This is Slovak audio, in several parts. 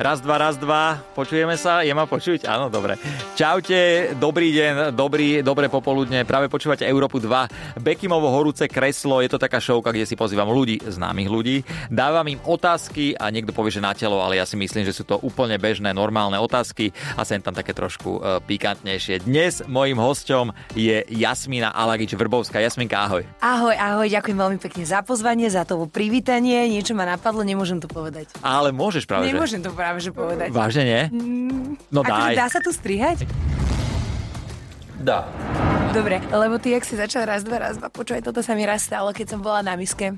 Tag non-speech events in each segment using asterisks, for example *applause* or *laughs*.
Raz, dva, raz, dva. Počujeme sa? Je ma počuť? Áno, dobre. Čaute, dobrý deň, dobrý, dobré popoludne. Práve počúvate Európu 2. Bekimovo horúce kreslo, je to taká šovka, kde si pozývam ľudí, známych ľudí. Dávam im otázky a niekto povie, že na telo, ale ja si myslím, že sú to úplne bežné, normálne otázky a sem tam také trošku uh, pikantnejšie. Dnes mojim hosťom je Jasmína Alagič Vrbovská. Jasminka, ahoj. Ahoj, ahoj, ďakujem veľmi pekne za pozvanie, za to privítanie. Niečo ma napadlo, nemôžem to povedať. Ale môžeš práve. Nemôžem to práve že povedať. Vážne nie? No Akože daj. dá sa tu strihať? Dá. Dobre, lebo ty, ak si začal raz, dva, raz, dva, počúvaj, toto sa mi raz stalo, keď som bola na miske.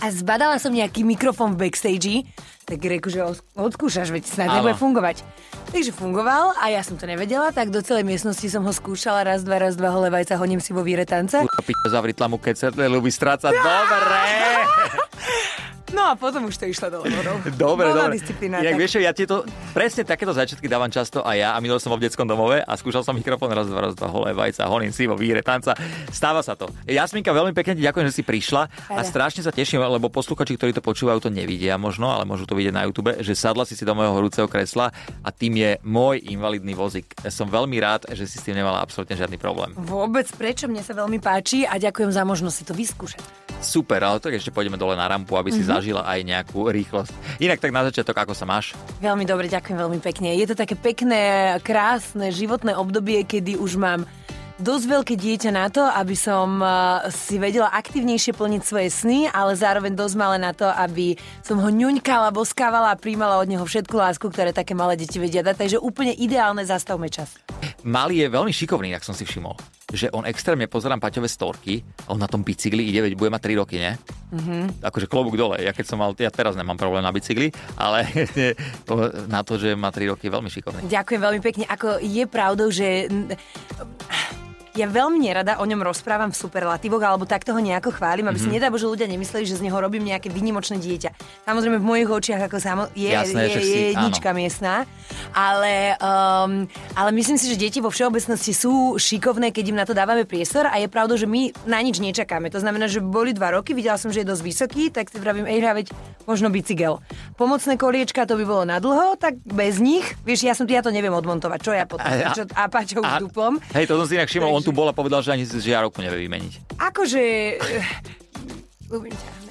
A zbadala som nejaký mikrofón v backstage, tak reku, že odskúšaš, veď snad nebude fungovať. Takže fungoval a ja som to nevedela, tak do celej miestnosti som ho skúšala raz, dva, raz, dva, holevajca, honím si vo výretance. Kurva, piča, zavri tlamu, keď sa ľubí strácať. Dobre. *laughs* No a potom už to išlo dole vodou. *laughs* Dobre, Bola dobre. disciplína, Jak tak. vieš, ja tieto, presne takéto začiatky dávam často aj ja a minul som vo v detskom domove a skúšal som mikrofón raz, dva, raz, dva, holé vajca, honím si vo výhre tanca. Stáva sa to. Jasminka, veľmi pekne ti ďakujem, že si prišla a strašne sa teším, lebo posluchači, ktorí to počúvajú, to nevidia možno, ale môžu to vidieť na YouTube, že sadla si si do môjho horúceho kresla a tým je môj invalidný vozík. Som veľmi rád, že si s tým nemala absolútne žiadny problém. Vôbec prečo, mne sa veľmi páči a ďakujem za možnosť si to vyskúšať. Super, ale tak ešte pôjdeme dole na rampu, aby si zažila aj nejakú rýchlosť. Inak tak na začiatok, ako sa máš? Veľmi dobre, ďakujem veľmi pekne. Je to také pekné, krásne životné obdobie, kedy už mám dosť veľké dieťa na to, aby som uh, si vedela aktívnejšie plniť svoje sny, ale zároveň dosť malé na to, aby som ho ňuňkala, boskávala a príjmala od neho všetku lásku, ktoré také malé deti vedia dať. Takže úplne ideálne zastavme čas. Malý je veľmi šikovný, ak som si všimol. Že on extrémne pozerám Paťové storky, a on na tom bicykli ide, veď bude mať 3 roky, ne? Mm-hmm. Akože klobúk dole. Ja keď som mal, ja teraz nemám problém na bicykli, ale *laughs* na to, že má 3 roky, veľmi šikovný. Ďakujem veľmi pekne. Ako je pravdou, že ja veľmi nerada o ňom rozprávam v superlatívoch alebo takto ho nejako chválim, aby Mhm. si nedá Bože ľudia nemysleli, že z neho robím nejaké výnimočné dieťa. Samozrejme v mojich očiach ako samo, je, Jasné, je, je jednička miestná, ale, um, ale myslím si, že deti vo všeobecnosti sú šikovné, keď im na to dávame priestor a je pravdou, že my na nič nečakáme. To znamená, že boli dva roky, videla som, že je dosť vysoký, tak si vravím, ej, veď možno bicykel. Pomocné koliečka, to by bolo na dlho, tak bez nich, vieš, ja som ja to neviem odmontovať, čo ja potom, A- čo, a Paťou A- s duplom. Hej, to som si inak všimol, on Takže- tu bol a povedal, že ani žiarovku nevie vymeniť. Akože... ľúbim *laughs* ťa.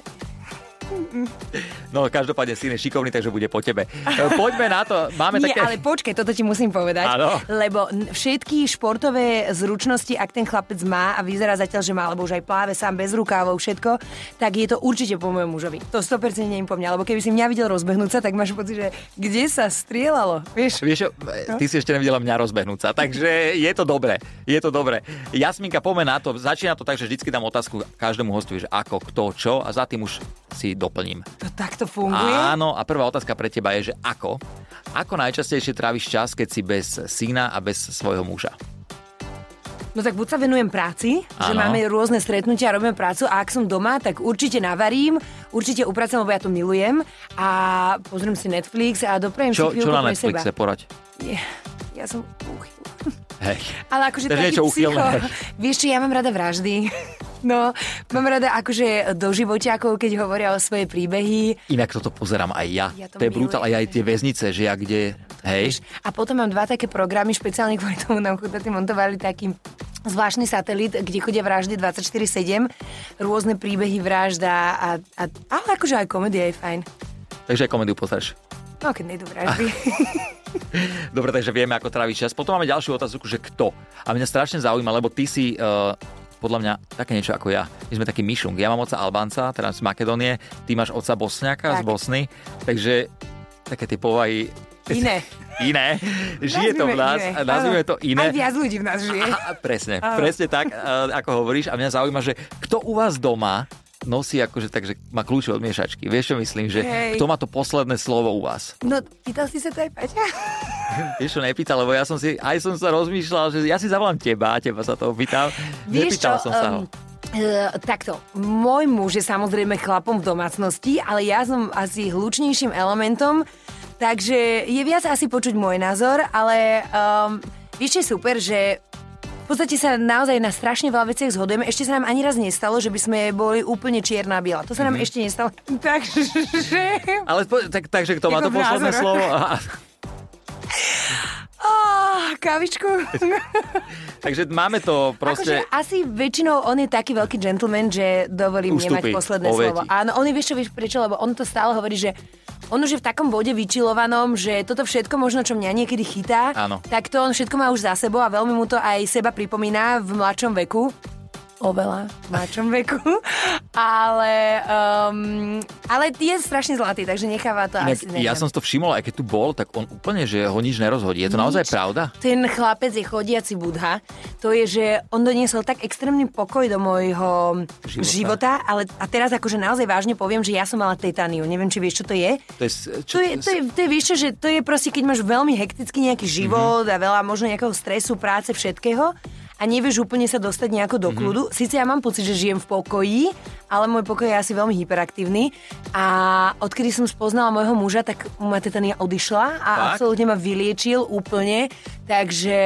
No, každopádne syn je šikovný, takže bude po tebe. E, Poďme na to. Máme Nie, také... ale počkaj, toto ti musím povedať. Áno. Lebo všetky športové zručnosti, ak ten chlapec má a vyzerá zatiaľ, že má, alebo už aj pláve sám bez rukávov, všetko, tak je to určite po mojom mužovi. To 100% nie po mňa, lebo keby si mňa videl rozbehnúť sa, tak máš pocit, že kde sa strieľalo, vieš? Vieš, čo, ty si ešte nevidela mňa rozbehnúť sa, takže je to dobré, je to dobré. Jasminka, poďme na to. Začína to tak, že vždycky dám otázku každému hostovi, že ako, kto, čo a za tým už si doplním. To takto funguje? Áno, a prvá otázka pre teba je, že ako? Ako najčastejšie tráviš čas, keď si bez syna a bez svojho muža? No tak buď sa venujem práci, že Áno. máme rôzne stretnutia, robíme prácu a ak som doma, tak určite navarím, určite upracujem, lebo ja to milujem a pozriem si Netflix a doprajem Čo, si čo chvíľku na pre Netflixe seba. porať? Ja, ja som. Hej. Ale akože Takže taký niečo uchylné. Vieš čo, ja mám rada vraždy. No, mám rada akože do živoťakov, keď hovoria o svoje príbehy. Inak toto pozerám aj ja. Ja to to je brutál, aj, aj tie väznice, že ja kde... Hej. A potom mám dva také programy, špeciálne kvôli tomu nám chudáci montovali taký zvláštny satelit, kde chodia vraždy 24-7, rôzne príbehy vražda a, a, ale akože aj komédia je fajn. Takže aj komédiu pozrieš. No, keď nejdu vraždy. *laughs* Dobre, takže vieme, ako tráviť čas. Potom máme ďalšiu otázku, že kto. A mňa strašne zaujíma, lebo ty si uh, podľa mňa také niečo ako ja. My sme taký myšung. Ja mám oca Albánca, teda z Makedónie, ty máš oca Bosňaka z Tak. Bosny, takže také tie povahy... Iné. *laughs* Iné. Žije to v Nazvime nás iné. nazvime to iné. Aj viac ľudí v nás žije. A, *laughs* presne, presne tak, a, ako hovoríš. A mňa zaujíma, že kto u vás doma nosí akože tak, že má kľúče od miešačky. Vieš, čo myslím? Že Hej. kto má to posledné slovo u vás? No, pýtal si sa to aj Paťa? *laughs* Vieš čo, nepýtal, lebo ja som si, aj som sa rozmýšľal, že ja si zavolám teba a teba sa to opýtam. Vieš Nepýtal čo, som sa ho. um, Uh, takto, môj muž je samozrejme chlapom v domácnosti, ale ja som asi hlučnejším elementom, takže je viac asi počuť môj názor, ale um, vieš, je super, že podstate sa naozaj na strašne veľa veciach zhodujeme. Ešte sa nám ani raz nestalo, že by sme boli úplne čierna a biela. To sa nám Mhm. ešte nestalo. *laughs* Takže... Ale po, tak, takže kto má to posledné slovo? A, Oh, kavičku. takže máme to proste... Akože asi väčšinou on je taký veľký gentleman, že dovolí mne mať posledné povie slovo. Áno, on je vieš čo, vieš prečo, lebo on to stále hovorí, že on už je v takom bode vyčilovanom, že toto všetko možno, čo mňa niekedy chytá, Áno. tak to on všetko má už za sebou a veľmi mu to aj seba pripomína v mladšom veku oveľa mladšom veku, *laughs* ale, um, ale je strašne zlatý, takže necháva to Inak asi ja nechám. som si to všimol, aj keď tu bol, tak on úplne, že ho nič nerozhodí. Je to naozaj Nič. pravda? Ten chlapec je chodiaci budha. To je, že on doniesol tak extrémny pokoj do môjho Života. života, ale a teraz akože naozaj vážne poviem, že ja som mala tetániu. Neviem, či vieš, čo to je. To je, s- To čo, je, to, je, to je, vieš čo, že to je proste, keď máš veľmi hektický nejaký život a veľa možno nejakého stresu, práce, všetkého a nevieš úplne sa dostať nejako do kľudu. Sice ja mám pocit, že žijem v pokoji, ale môj pokoj je asi veľmi hyperaktívny a odkedy som spoznala môjho muža, tak ma tetania odišla a Fakt? absolútne ma vyliečil úplne, takže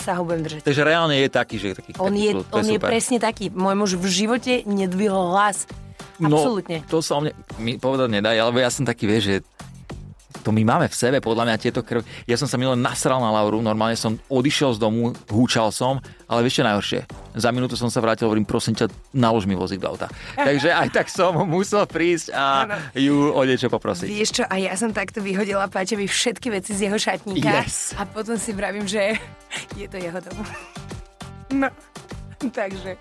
sa ho budem držať. Takže reálne je taký, že je taký On taký je, kľud, on je presne taký. Môj muž v živote nedvihol hlas. No, to sa o mne mi povedať nedá, lebo ja som taký, vieš, že to my máme v sebe, podľa mňa tieto krv. Ja som sa minule nasral na Lauru, normálne som odišiel z domu, húčal som, ale vieš čo najhoršie? Za minútu som sa vrátil, hovorím, prosím ťa, nalož mi vozík do auta. *laughs* Takže aj tak som musel prísť a ju o niečo poprosiť. Vieš čo, a ja som takto vyhodila Páťovi všetky veci z jeho šatníka Yes. a potom si vravím, že je to jeho dom. No, *laughs* takže...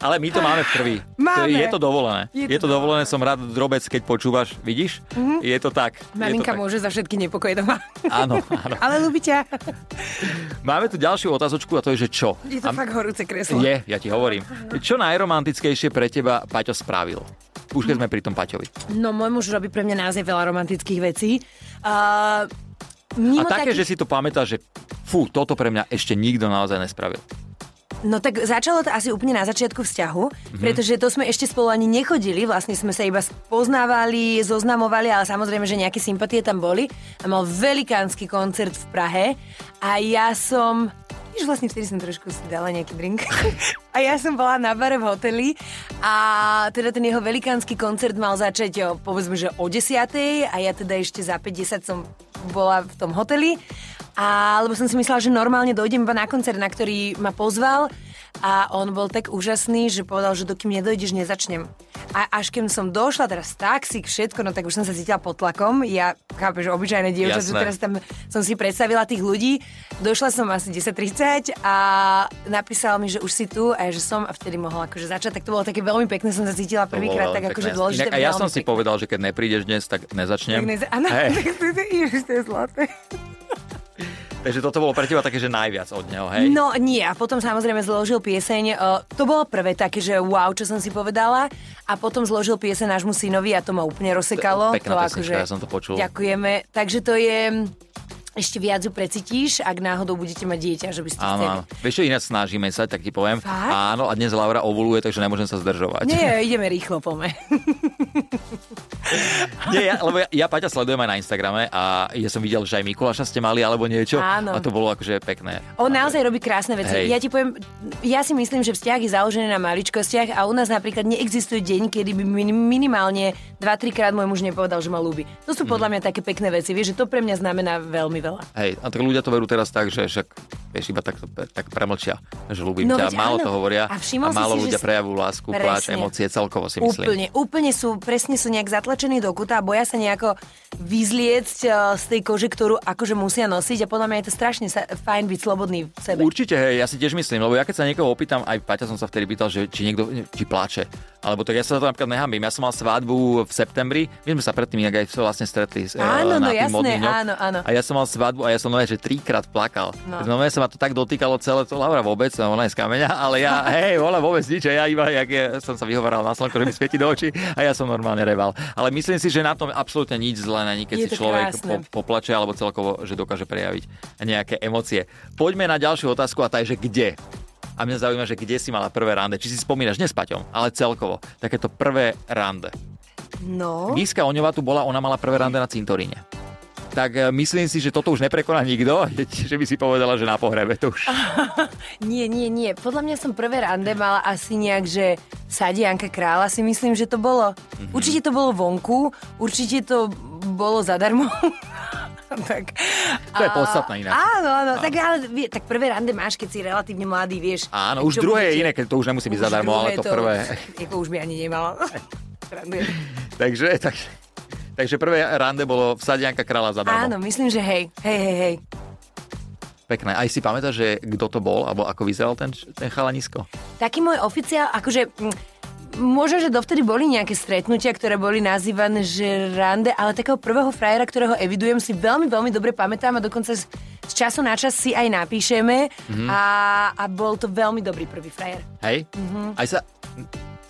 Ale my to máme v krvi. Máme. To je, je to dovolené. Je Je, to to dovolené, som rád drobec, keď počúvaš. Vidíš? Je to tak. Je to Maminka tak. môže za všetky nepokoje doma. Áno, *laughs* áno. Ale ťa. Máme tu ďalšiu otázočku a to je, že čo? Je to A- fakt horúce kreslo. Je, ja ti hovorím. Čo najromantickejšie pre teba Paťo spravil? Už keď sme pri tom Paťovi. No, môj muž robí pre mňa naozaj veľa romantických vecí. Uh, A také, takých... že si to pamätáš, že fú, toto pre mňa ešte nikto naozaj nespravil. No tak začalo to asi úplne na začiatku vzťahu, Mhm. mm-hmm. pretože to sme ešte spolu ani nechodili, vlastne sme sa iba poznávali, zoznamovali, ale samozrejme, že nejaké sympatie tam boli. A mal velikánsky koncert v Prahe a ja som... Víš, vlastne vtedy som trošku si dala nejaký drink. *laughs* a ja som bola na bare v hoteli a teda ten jeho velikánsky koncert mal začať o, povedzme, že o 10 a ja teda ešte za 50 som bola v tom hoteli. A, lebo som si myslela, že normálne dojdem iba na koncert, na ktorý ma pozval a on bol tak úžasný, že povedal, že dokým nedojdeš, nezačnem. A až keď som došla teraz taxík, všetko, no tak už som sa cítila pod tlakom. Ja chápeš, obyčajné dievča, že teraz tam som si predstavila tých ľudí. Došla som asi 10.30 a napísal mi, že už si tu a že som a vtedy mohla akože začať. Tak to bolo také veľmi pekné, som sa cítila prvýkrát tak akože dôležité. Inak, a ja som si pekné. povedal, že keď neprídeš dnes, tak nezačnem. Tak neza- *laughs* Áno, to je, ježiš, to je zlaté. Takže toto bolo pre teba také, že najviac od neho, hej? No nie, a potom samozrejme zložil pieseň, uh, to bolo prvé také, že wow, čo som si povedala, a potom zložil pieseň nášmu synovi a to ma úplne rozsekalo. Pekná to pesnička, ja som to počul. Ďakujeme, takže to je, ešte viac ju precítíš, ak náhodou budete mať dieťa, že by ste Áno, chceli. áno. Vieš čo, ináč snažíme sa, tak ti poviem. Fakt? Áno, a dnes Laura ovuluje, takže nemôžem sa zdržovať. Nie, *laughs* ideme rýchlo, poďme. *laughs* *laughs* Nie, ja, lebo ja, ja Paťa sledujem aj na Instagrame a ja som videl, že aj Mikuláša ste mali alebo niečo. Áno. A to bolo akože pekné. On naozaj robí krásne veci. Hej. Ja ti poviem, ja si myslím, že vzťah je založený na maličkostiach a u nás napríklad neexistuje deň, kedy by min- minimálne 2-3 krát môj muž nepovedal, že ma ľúbi. To sú podľa mňa také pekné veci. Vieš, že to pre mňa znamená veľmi veľa. Hej, a tak ľudia to verú teraz tak, že však vieš, iba tak, tak premlčia, že ľúbim No ťa. Málo áno. to hovoria A a, si málo si, ľudia s- prejavujú lásku, Presne. pláč, emócie celkovo si myslím. Úplne, úplne sú, presne sú nejak zatlačení do kuta a boja sa nejako vyzliecť eh, z tej kože, ktorú akože musia nosiť a podľa mňa je to strašne sa, fajn byť slobodný v sebe. Určite, hej, ja si tiež myslím, lebo ja keď sa niekoho opýtam, aj Paťa som sa vtedy pýtal, že či niekto či pláče. Alebo tak ja sa to napríklad nehambím. Ja som mal svadbu v septembri, my sme sa predtým inak aj vlastne stretli eh, Áno, no na tých jasné, áno, áno. A ja som mal svadbu a ja som nové, že trikrát plakal. No. No. Nové sa ma to tak dotýkalo celé, to Laura vôbec, no, ona je z kameňa, ale ja, hej, ona vôbec nič, ja iba, jak je, som sa vyhovaral na slnko, že mi svieti do očí a ja som normálne reval. Ale myslím si, že na tom absolútne nič zlé není, keď Je si človek krásne. po, poplače alebo celkovo, že dokáže prejaviť nejaké emócie. Poďme na ďalšiu otázku a tá je, že kde? A mňa zaujíma, že kde si mala prvé rande. Či si spomínaš, nie s Paťom, ale celkovo. Takéto prvé rande. No, Giska Oňová tu bola, ona mala prvé rande na cintoríne. Tak e, myslím si, že toto už neprekoná nikto, *laughs* že by si povedala, že na pohrebe to už. *laughs* nie, nie, nie. Podľa mňa som prvé rande mala asi nejak, že Sadianka kráľa si myslím, že to bolo. Mm-hmm. Určite to bolo vonku, určite to bolo zadarmo. *laughs* tak, to je podstatné inak. Áno, áno, tak, ale, tak prvé rande máš, keď si relatívne mladý, vieš. Áno, už druhé je iné, keď to už nemusí byť zadarmo, ale to, to prvé. Ako už by ani nemalo. takže, takže, takže prvé rande bolo v Sadianka kráľa zadarmo. Áno, myslím, že hej, hej, hej, hej. Pekné. Aj si pamätáš, že kto to bol, alebo ako vyzeral ten, ten chalanisko? Taký môj oficiál, akože Možno, že dovtedy boli nejaké stretnutia, ktoré boli nazývané že rande, ale takého prvého frajera, ktorého evidujem, si veľmi, veľmi dobre pamätám a dokonca z, z času na čas si aj napíšeme mm-hmm. a, a bol to veľmi dobrý prvý frajer. Hej? Mm-hmm. Aj sa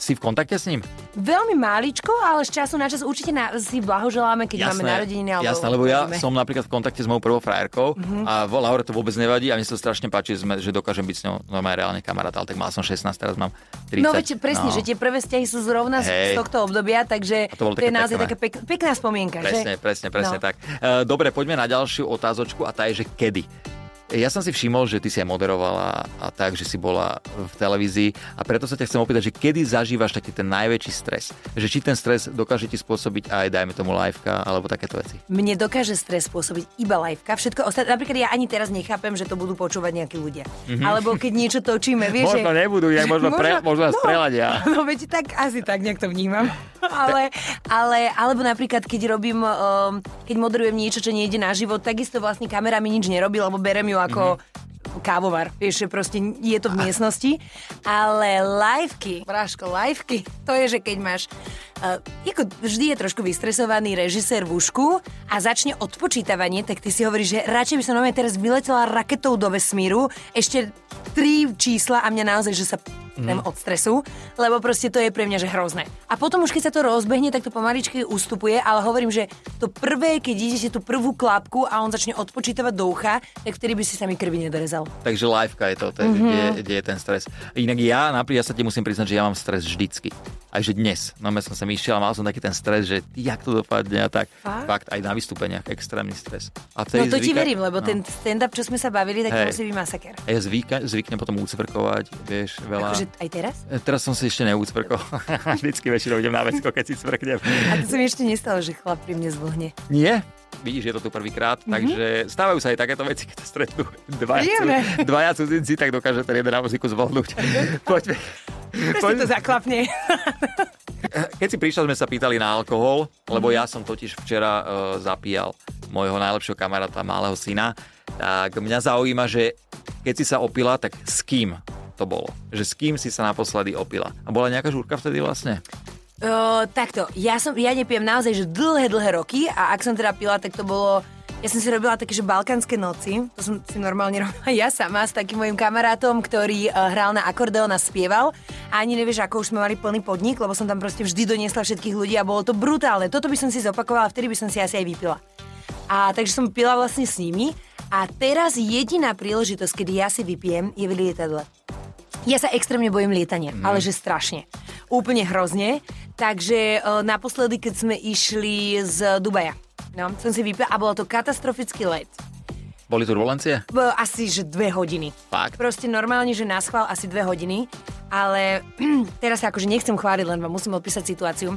si v kontakte s ním? Veľmi máličko, ale z času na čas určite na, si blahoželáme, keď jasné, máme narodeniny. Alebo jasné, lebo ja som napríklad v kontakte s mojou prvou frajerkou mm-hmm. a vo Laure to vôbec nevadí a mne sa strašne páči, že, že dokážem byť s ňou normálne reálne kamarát, ale tak mal som 16, teraz mám 30. No veď presne, no. že tie prvé vzťahy sú zrovna hey. z tohto obdobia, takže to, to je naozaj taká pek, pekná spomienka. Presne, že? presne, presne no. tak. E, dobre, poďme na ďalšiu otázočku a tá je, že kedy? Ja som si všimol, že ty si aj moderovala a tak, že si bola v televízii a preto sa ťa chcem opýtať, že kedy zažívaš taký ten najväčší stres? Že či ten stres dokáže ti spôsobiť aj, dajme tomu, liveka alebo takéto veci? Mne dokáže stres spôsobiť iba liveka. Všetko ostatné, napríklad ja ani teraz nechápem, že to budú počúvať nejakí ľudia. Mm-hmm. Alebo keď niečo točíme, vieš, Možno že... nebudú, ja možno, možno, pre, možno nás no, preladia. *laughs* No veď tak, asi tak nejak to vnímam. ale, ale, alebo napríklad, keď robím, um, keď moderujem niečo, čo nejde na život, takisto vlastne kamera mi nič nerobí, lebo berem ju ako mm-hmm. kávovar. Vieš, že proste je to v miestnosti. Ale liveky, Bráško, liveky, to je, že keď máš uh, ako vždy je trošku vystresovaný režisér v ušku a začne odpočítavanie, tak ty si hovoríš, že radšej by som normálne teraz vyletela raketou do vesmíru, ešte tri čísla a mňa naozaj, že sa mm. od stresu, lebo proste to je pre mňa že hrozné. A potom už keď sa to rozbehne, tak to pomaličky ustupuje, ale hovorím, že to prvé, keď idete tú prvú klapku a on začne odpočítavať do ucha, tak vtedy by si sa mi krvi nedorezal. Takže liveka je to, to mm-hmm. kde, kde, je ten stres. Inak ja, napríklad, ja sa ti musím priznať, že ja mám stres vždycky. Aj že dnes. No ja som sa išiel a mal som taký ten stres, že jak to dopadne a tak. Fakt, Fakt aj na vystúpeniach extrémny stres. A no to zvyka... ti verím, lebo no. ten stand-up, čo sme sa bavili, tak hey. to musí byť masaker. Ja zvyka, zvyknem potom úcvrkovať, vieš, veľa. Akože aj teraz? E, teraz som si ešte neúcvrkol. *laughs* Vždycky väčšinou idem na vecko, keď si cvrknem. A to sa mi ešte nestalo, že chlap pri mne zvlhne. Nie? vidíš, je to tu prvýkrát, mm-hmm. takže stávajú sa aj takéto veci, keď stretnú dvaja, dvaja cudzinci, tak dokáže ten jeden na muziku zvolnúť. *laughs* Poďme. Poď... to zaklapne. Keď si prišla, sme sa pýtali na alkohol, lebo ja som totiž včera uh, zapíjal môjho najlepšieho kamaráta, malého syna, tak mňa zaujíma, že keď si sa opila, tak s kým to bolo? Že s kým si sa naposledy opila? A bola nejaká žúrka vtedy vlastne? Uh, takto, ja, som, ja nepijem naozaj že dlhé, dlhé roky a ak som teda pila, tak to bolo ja som si robila také, že balkánske noci, to som si normálne *laughs* robila ja sama s takým mojim kamarátom, ktorý uh, hral na akordeón a spieval. A ani nevieš, ako už sme mali plný podnik, lebo som tam proste vždy doniesla všetkých ľudí a bolo to brutálne. Toto by som si zopakovala, vtedy by som si asi aj vypila. A takže som pila vlastne s nimi a teraz jediná príležitosť, kedy ja si vypijem, je v lietadle. Ja sa extrémne bojím lietania, mm. ale že strašne. Úplne hrozne. Takže uh, naposledy, keď sme išli z Dubaja, No, som si vypila a bolo to katastrofický let. Boli turbulencie? Asi, že dve hodiny. Fakt? Proste normálne, že na schvál asi dve hodiny, ale *clears throat* teraz sa akože nechcem chváliť, len vám musím odpísať situáciu.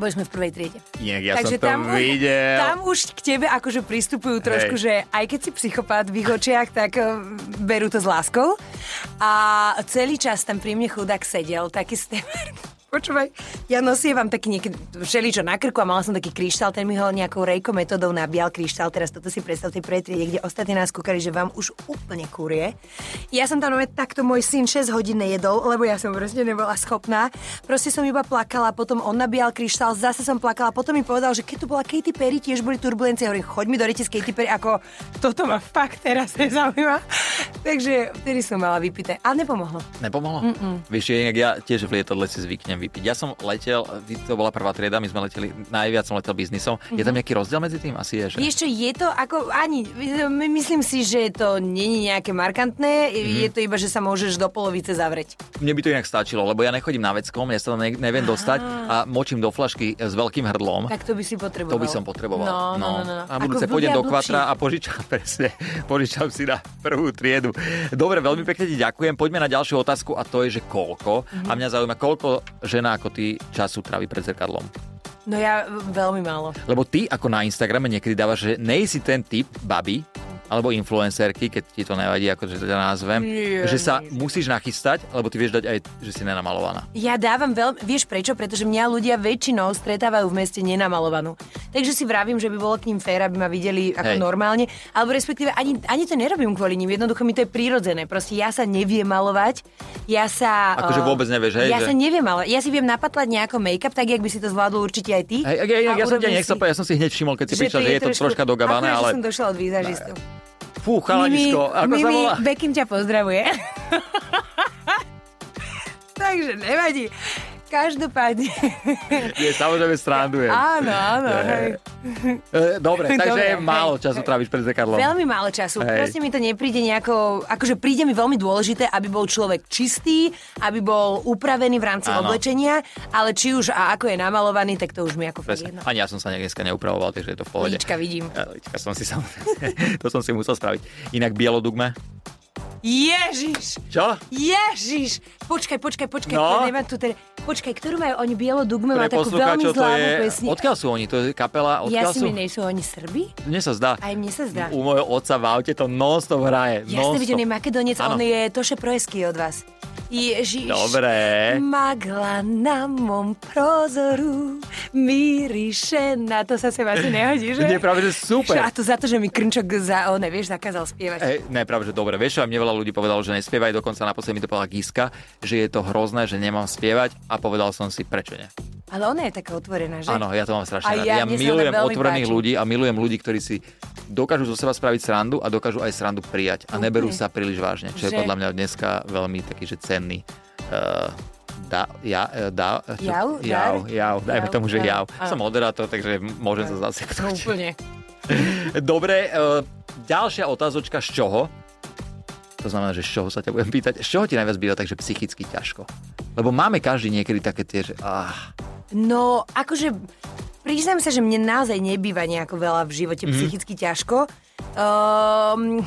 Boli sme v prvej triede. Nie, ja Takže som to tam, videl. Tam už k tebe akože pristupujú trošku, Hej. že aj keď si psychopát v ich očiach, tak uh, berú to s láskou. A celý čas tam pri mne chudák sedel, taký stever Počúvaj, ja nosievam taký niekedy všeličo na krku a mala som taký kryštál, ten mi ho nejakou rejko metodou nabial kryštál, teraz toto si predstavte pre triede, kde ostatní nás kúkali, že vám už úplne kúrie. Ja som tam takto môj syn 6 hodín nejedol, lebo ja som proste nebola schopná. Proste som iba plakala, potom on nabíjal kryštál, zase som plakala, potom mi povedal, že keď tu bola Katy Perry, tiež boli turbulencie, hovorím, choď mi do reti s Katy Perry, ako toto ma fakt teraz nezaujíma. Takže vtedy som mala vypité. A nepomohlo. Nepomohlo? Mm-mm. Vieš, ja tiež v lietadle si zvyknem vypiť. Ja som letel, to bola prvá trieda, my sme leteli, najviac som letel biznisom. Je tam nejaký rozdiel medzi tým? Asi je, že? Čo, je to ako, ani, my- myslím si, že to není nejaké markantné, je to iba, že sa môžeš do polovice zavrieť. Mne by to inak stačilo, lebo ja nechodím na veckom, ja sa tam ne, neviem dostať a močím do flašky s veľkým hrdlom. Tak to by si potreboval. To by som potreboval. No, no, no. no. A budúce pôjdem do kvatra a požičam, *laughs* presne, požičam si na prvú triedu. Dobre, veľmi pekne ti ďakujem. Poďme na ďalšiu otázku a to je, že koľko. Mhm. A mňa zaujíma, koľko žena ako ty času trávi pred zrkadlom. No ja veľmi málo. Lebo ty ako na Instagrame niekedy dávaš, že nejsi ten typ baby, alebo influencerky, keď ti to nevadí, ako že to nazvem, Nie, že sa nie. musíš nachystať, lebo ty vieš dať aj, že si nenamalovaná. Ja dávam veľmi... Vieš prečo? Pretože mňa ľudia väčšinou stretávajú v meste nenamalovanú. Takže si vravím, že by bolo k ním fér, aby ma videli ako Hej. normálne. Alebo respektíve ani, ani to nerobím kvôli nim. Jednoducho mi to je prirodzené. Proste ja sa neviem malovať. Ja sa... Akože eh, vôbec nevieš, hej, Ja že- sa neviem malovať. Ja si viem napatlať nejako make-up, tak jak by si to zvládol určite aj ty. Hej, ja, ja, ja som ťa nechcel si- ja som si hneď všimol, keď si prišla, že je to trošku- troška že ale... som došla od výzažistu. Fú, chalanisko, ako sa Mimi, volá? Bekim ťa pozdravuje. *laughs* Takže nevadí. Každopádne. Nie, samozrejme strandujem. áno, áno. Hej. E, Dobre, *laughs* takže Dobre, málo hej. času tráviš pred zrkadlom. Veľmi málo času. Hej. Proste mi to nepríde nejako... Akože príde mi veľmi dôležité, aby bol človek čistý, aby bol upravený v rámci Áno. oblečenia, ale či už a ako je namalovaný, tak to už mi ako fakt jedno. Ani ja som sa dneska neupravoval, takže je to v pohode. Líčka vidím. Ja, *laughs* Líčka som si samozrejme, *laughs* to som si musel spraviť. Inak bielodugme. Ježiš! Čo? Ježiš! Počkaj, počkaj, počkaj, No? no? nemám tu teda... Počkaj, ktorú majú oni bielo dugme, má takú veľmi zlávnu je... pesni. Odkiaľ sú oni? To je kapela? Odkiaľ Ja si sú? mi nejsú oni Srbi? Mne sa zdá. Aj mne sa zdá. U môjho otca v aute to non-stop hraje. Jasne, vidím, on je Makedonec, on je Toše Projesky od vás. Ježiš. Dobre. Magla na mom prozoru míriše, na to sa sem asi nehodí, že? Nie, práve, že super. A to za to, že mi Krnčok za, o, nevieš, zakázal spievať. Ej, ne, práve, že dobre. Vieš, aj mne veľa ľudí povedalo, že nespievaj, dokonca naposledy mi to povedala Giska, že je to hrozné, že nemám spievať a povedal som si, prečo nie. Ale ona je taká otvorená, že? Áno, ja to mám strašne A rád. ja- Ja, milujem otvorených páči. ľudí a milujem ľudí, ktorí si dokážu zo seba spraviť srandu a dokážu aj srandu prijať a Úplne. neberú sa príliš vážne, čo je Že? podľa mňa dneska veľmi taký, že cenný. Uh, da, ja, da? Jav, Dar? jav, dajme tomu, že. Áno. Som moderátor, takže môžem sa No, zaseknúť. úplne. *laughs* Dobre, uh, ďalšia otázočka, z čoho? To znamená, že z čoho sa ťa budem pýtať. Z čoho ti najviac býva takže psychicky ťažko? Lebo máme každý niekedy také tie, že ah, No, akože priznám sa, že mne naozaj nebýva nejako veľa v živote Mhm. mm-hmm. psychicky ťažko. Um,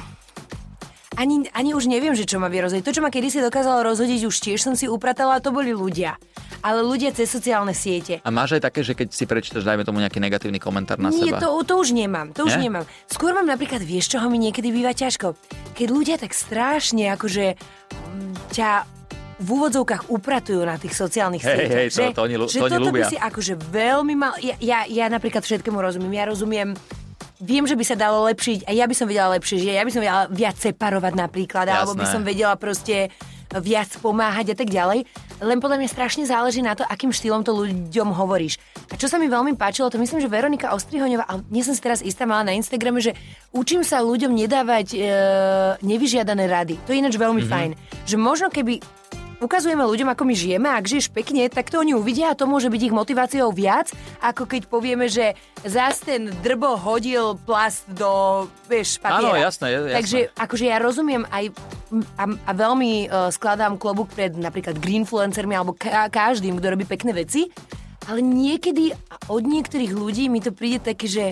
ani, ani už neviem, že čo ma vie rozhodiť. To, čo ma kedysi dokázalo rozhodiť, už tiež som si upratala, a to boli ľudia. Ale ľudia cez sociálne siete. a máš aj také, že keď si prečítaš, dajme tomu nejaký negatívny komentár na Nie, seba. to, to už nemám, to už Nie? nemám. Skôr mám napríklad, vieš, čoho mi niekedy býva ťažko? Keď ľudia tak strašne akože mm, ťa v úvodzovkách upratujú na tých sociálnych Hej, sieťach. hej, to- to oni že to oni toto ľúbia. by si akože veľmi mal... Ja, ja, ja napríklad všetkému rozumiem. Ja rozumiem Viem, že by sa dalo lepšiť a ja by som vedela lepšie, že ja by som vedela viac separovať napríklad, alebo by Jasné. som vedela proste viac pomáhať a tak ďalej. Len podľa mňa strašne záleží na to, akým štýlom to ľuďom hovoríš. A čo sa mi veľmi páčilo, to myslím, že Veronika Ostrihoňová, ale nie som si teraz istá, mala na Instagrame, že učím sa ľuďom nedávať e, nevyžiadané rady. To je ináč veľmi mm-hmm. fajn. Že možno keby ukazujeme ľuďom, ako my žijeme a ak žiješ pekne, tak to oni uvidia a to môže byť ich motiváciou viac, ako keď povieme, že zás ten drbo hodil plast do, vieš, papiera. Áno, jasné, jasné. Takže akože ja rozumiem aj a, a veľmi uh, skladám klobúk pred napríklad greenfluencermi alebo ka- každým, kto robí pekné veci, ale niekedy od niektorých ľudí mi to príde také, že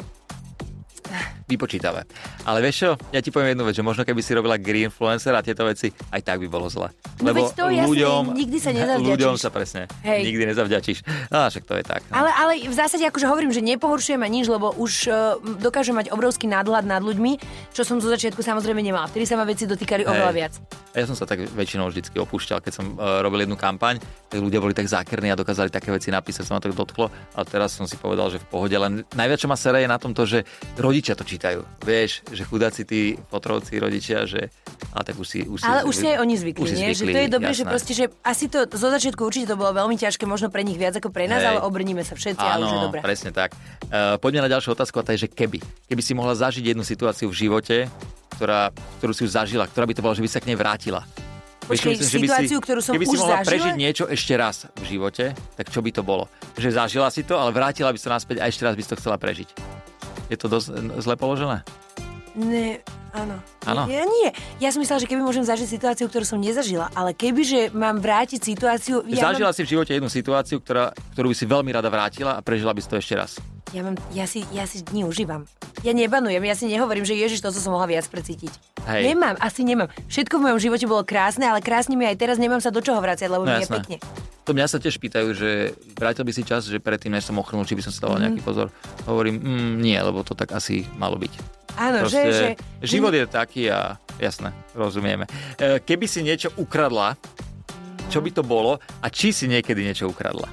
vypočítavé. Ale vieš čo, ja ti poviem jednu vec, že možno keby si robila green influencer a tieto veci, aj tak by bolo zle. No Lebo veď to jasné, ľuďom, nikdy sa *laughs* nezavďačíš. ľuďom sa presne, Hej. nikdy nezavďačíš. Á, však to je tak. No. Ale, ale v zásade akože hovorím, že nepohoršujem a nič, lebo už uh, dokážem mať obrovský nadhľad nad ľuďmi, čo som zo začiatku samozrejme nemala. Vtedy sa ma veci dotýkali oveľa Hej. viac. A ja som sa tak väčšinou vždy opúšťal, keď som uh, robil jednu kampaň, tak ľudia boli tak zákerní a dokázali také veci napísať, sa ma tak dotklo. A teraz som si povedal, že v pohode, len najviac, čo ma sere, je na tom to, že rodičia to čítajú. Vieš, že chudáci tí potrovci rodičia, že... A tak už si... Už Ale už si aj oni zvykli, už si nie? Že zvykli, to je dobré, že jasné. proste, že asi to zo začiatku určite to bolo veľmi ťažké, možno pre nich viac ako pre nás, Hej. ale obrníme sa všetci a Áno, už je dobré. presne tak. Uh, poďme na ďalšiu otázku a to je, že keby. Keby si mohla zažiť jednu situáciu v živote, ktorá, ktorú si už zažila, ktorá by to bola, že by sa k nej vrátila. Počkej, myslím, že situáciu, ktorú som keby už si mohla zažila? prežiť niečo ešte raz v živote, tak čo by to bolo? Že zažila si to, ale vrátila by sa naspäť a ešte raz by si to chcela prežiť. Je to dosť eh, zle položené? Ne, áno. Áno? Ja nie. Ja som myslela, že keby môžem zažiť situáciu, ktorú som nezažila, ale keby, že mám vrátiť situáciu... Ja Zažila mám, si v živote jednu situáciu, ktorá, ktorú by si veľmi rada vrátila a prežila by si to ešte raz. Ja, mám, ja, si, ja si dní užívam. Ja nebanujem, ja si nehovorím, že ježiš, to som mohla viac precítiť. Hej. Nemám, asi nemám. Všetko v mojom živote bolo krásne, ale krásne mi aj teraz nemám sa do čoho vrácať, lebo No mi je pekne. To mňa sa tiež pýtajú, že vrátil by si čas, že predtým, než som ochrnul, či by som si dával nejaký pozor. Hovorím, mm, nie, lebo to tak asi malo byť. Áno, že, že, život je taký a jasné, rozumieme. E, Keby si niečo ukradla, čo by to bolo a či si niekedy niečo ukradla?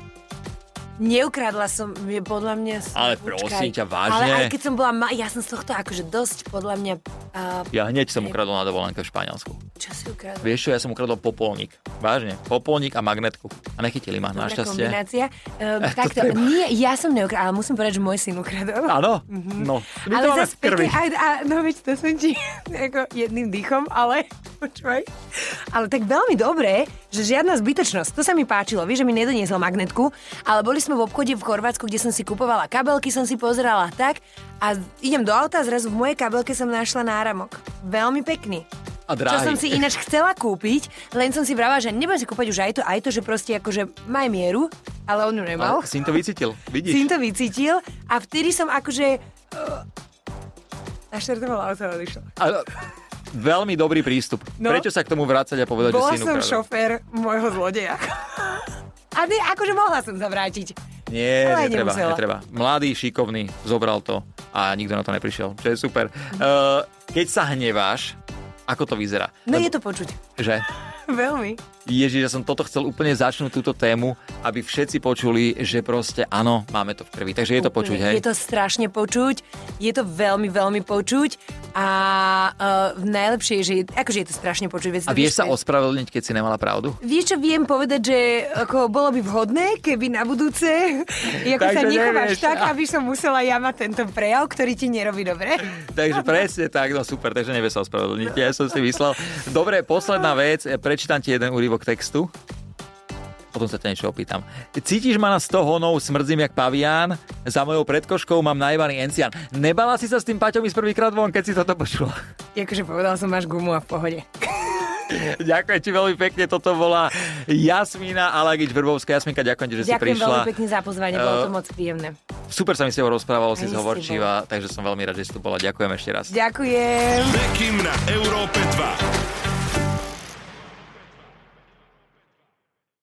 Neukradla som, je podľa mňa... Ale prosím ťa, vážne? Ale aj keď som bola, ma- ja som z tohto akože dosť, podľa mňa... Uh, Ja hneď som ukradol na dovolenke v Španielsku. čo si ukradla? Vieš čo, ja som ukradol popolník. Vážne, popolník a magnetku. A nechytili ma, Dobrá našťastie. kombinácia. Uh, *laughs* to takto, treba. nie, ja som neukradla, ale musím povedať, že môj syn ukradol. Áno, no. My to ale máme zase v krvi. a, a, no veď to som ti *laughs* ako jedným dýchom, ale *laughs* počúvaj. Ale tak veľmi dobré, že žiadna zbytočnosť. To sa mi páčilo. Vieš, že mi nedoniesol magnetku, ale boli sme v obchode v Chorvátsku, kde som si kupovala kabelky, som si pozerala tak a idem do auta a zrazu v mojej kabelke som našla náramok. Veľmi pekný. A Čo dráhy. som si ináč chcela kúpiť, len som si vravela, že nebudem si kúpať už aj to, aj to, že proste akože maj mieru, ale on ju nemal. Ale syn to vycítil, vidíš? Syn to vycítil a vtedy som akože... Uh, naštartovala auto a odišla. Ale, veľmi dobrý prístup. No. Prečo sa k tomu vrácať a povedať, že syn som šofér môjho zlodeja. A ne, akože mohla som sa vrátiť. Nie, Ale netreba, nemusela. netreba. Mladý, šikovný, zobral to a nikto na to neprišiel, čo je super. Uh, keď sa hneváš, ako to vyzerá? No je to počuť. Že? *laughs* Veľmi. Ježiš, ja som toto chcel úplne začnúť túto tému, aby všetci počuli, že proste áno, máme to v krvi. Takže je to Úplne. počuť, hej? Je to strašne počuť, je to veľmi, veľmi počuť a uh, najlepšie je, že je, akože je to strašne počuť. Si A vieš sa predstaviť. ospravedlniť, keď si nemala pravdu? Vieš čo, viem povedať, že ako bolo by vhodné, keby na budúce *laughs* ako sa nechováš nevieš. tak, aby som musela ja mať tento prejav, ktorý ti nerobí dobre. *laughs* Takže presne tak, no super, takže nevie sa ospravedlniť. Ja som si myslel. Dobre, posledná vec, prečítam ti jeden úryvok textu. Potom sa ťa niečo opýtam. Cítiš ma na 100 honov, smrdzím jak pavián, za mojou predkoškou mám najvaný encián. Nebala si sa s tým Paťom ísť prvýkrát von, keď si toto počula? Akože povedala som, máš gumu a v pohode. *laughs* ďakujem ti veľmi pekne, toto bola Jasmína Alagič Vrbovská. Jasminka, ďakujem ti, že si Ďakujem prišla. veľmi pekne za pozvanie, bolo to Eh, moc príjemné. Super sa mi s tebou rozprávalo, si zhovorčivá, takže som veľmi rád, že si tu bola. Ďakujem ešte raz. Ďakujem. Bekim na Európe 2.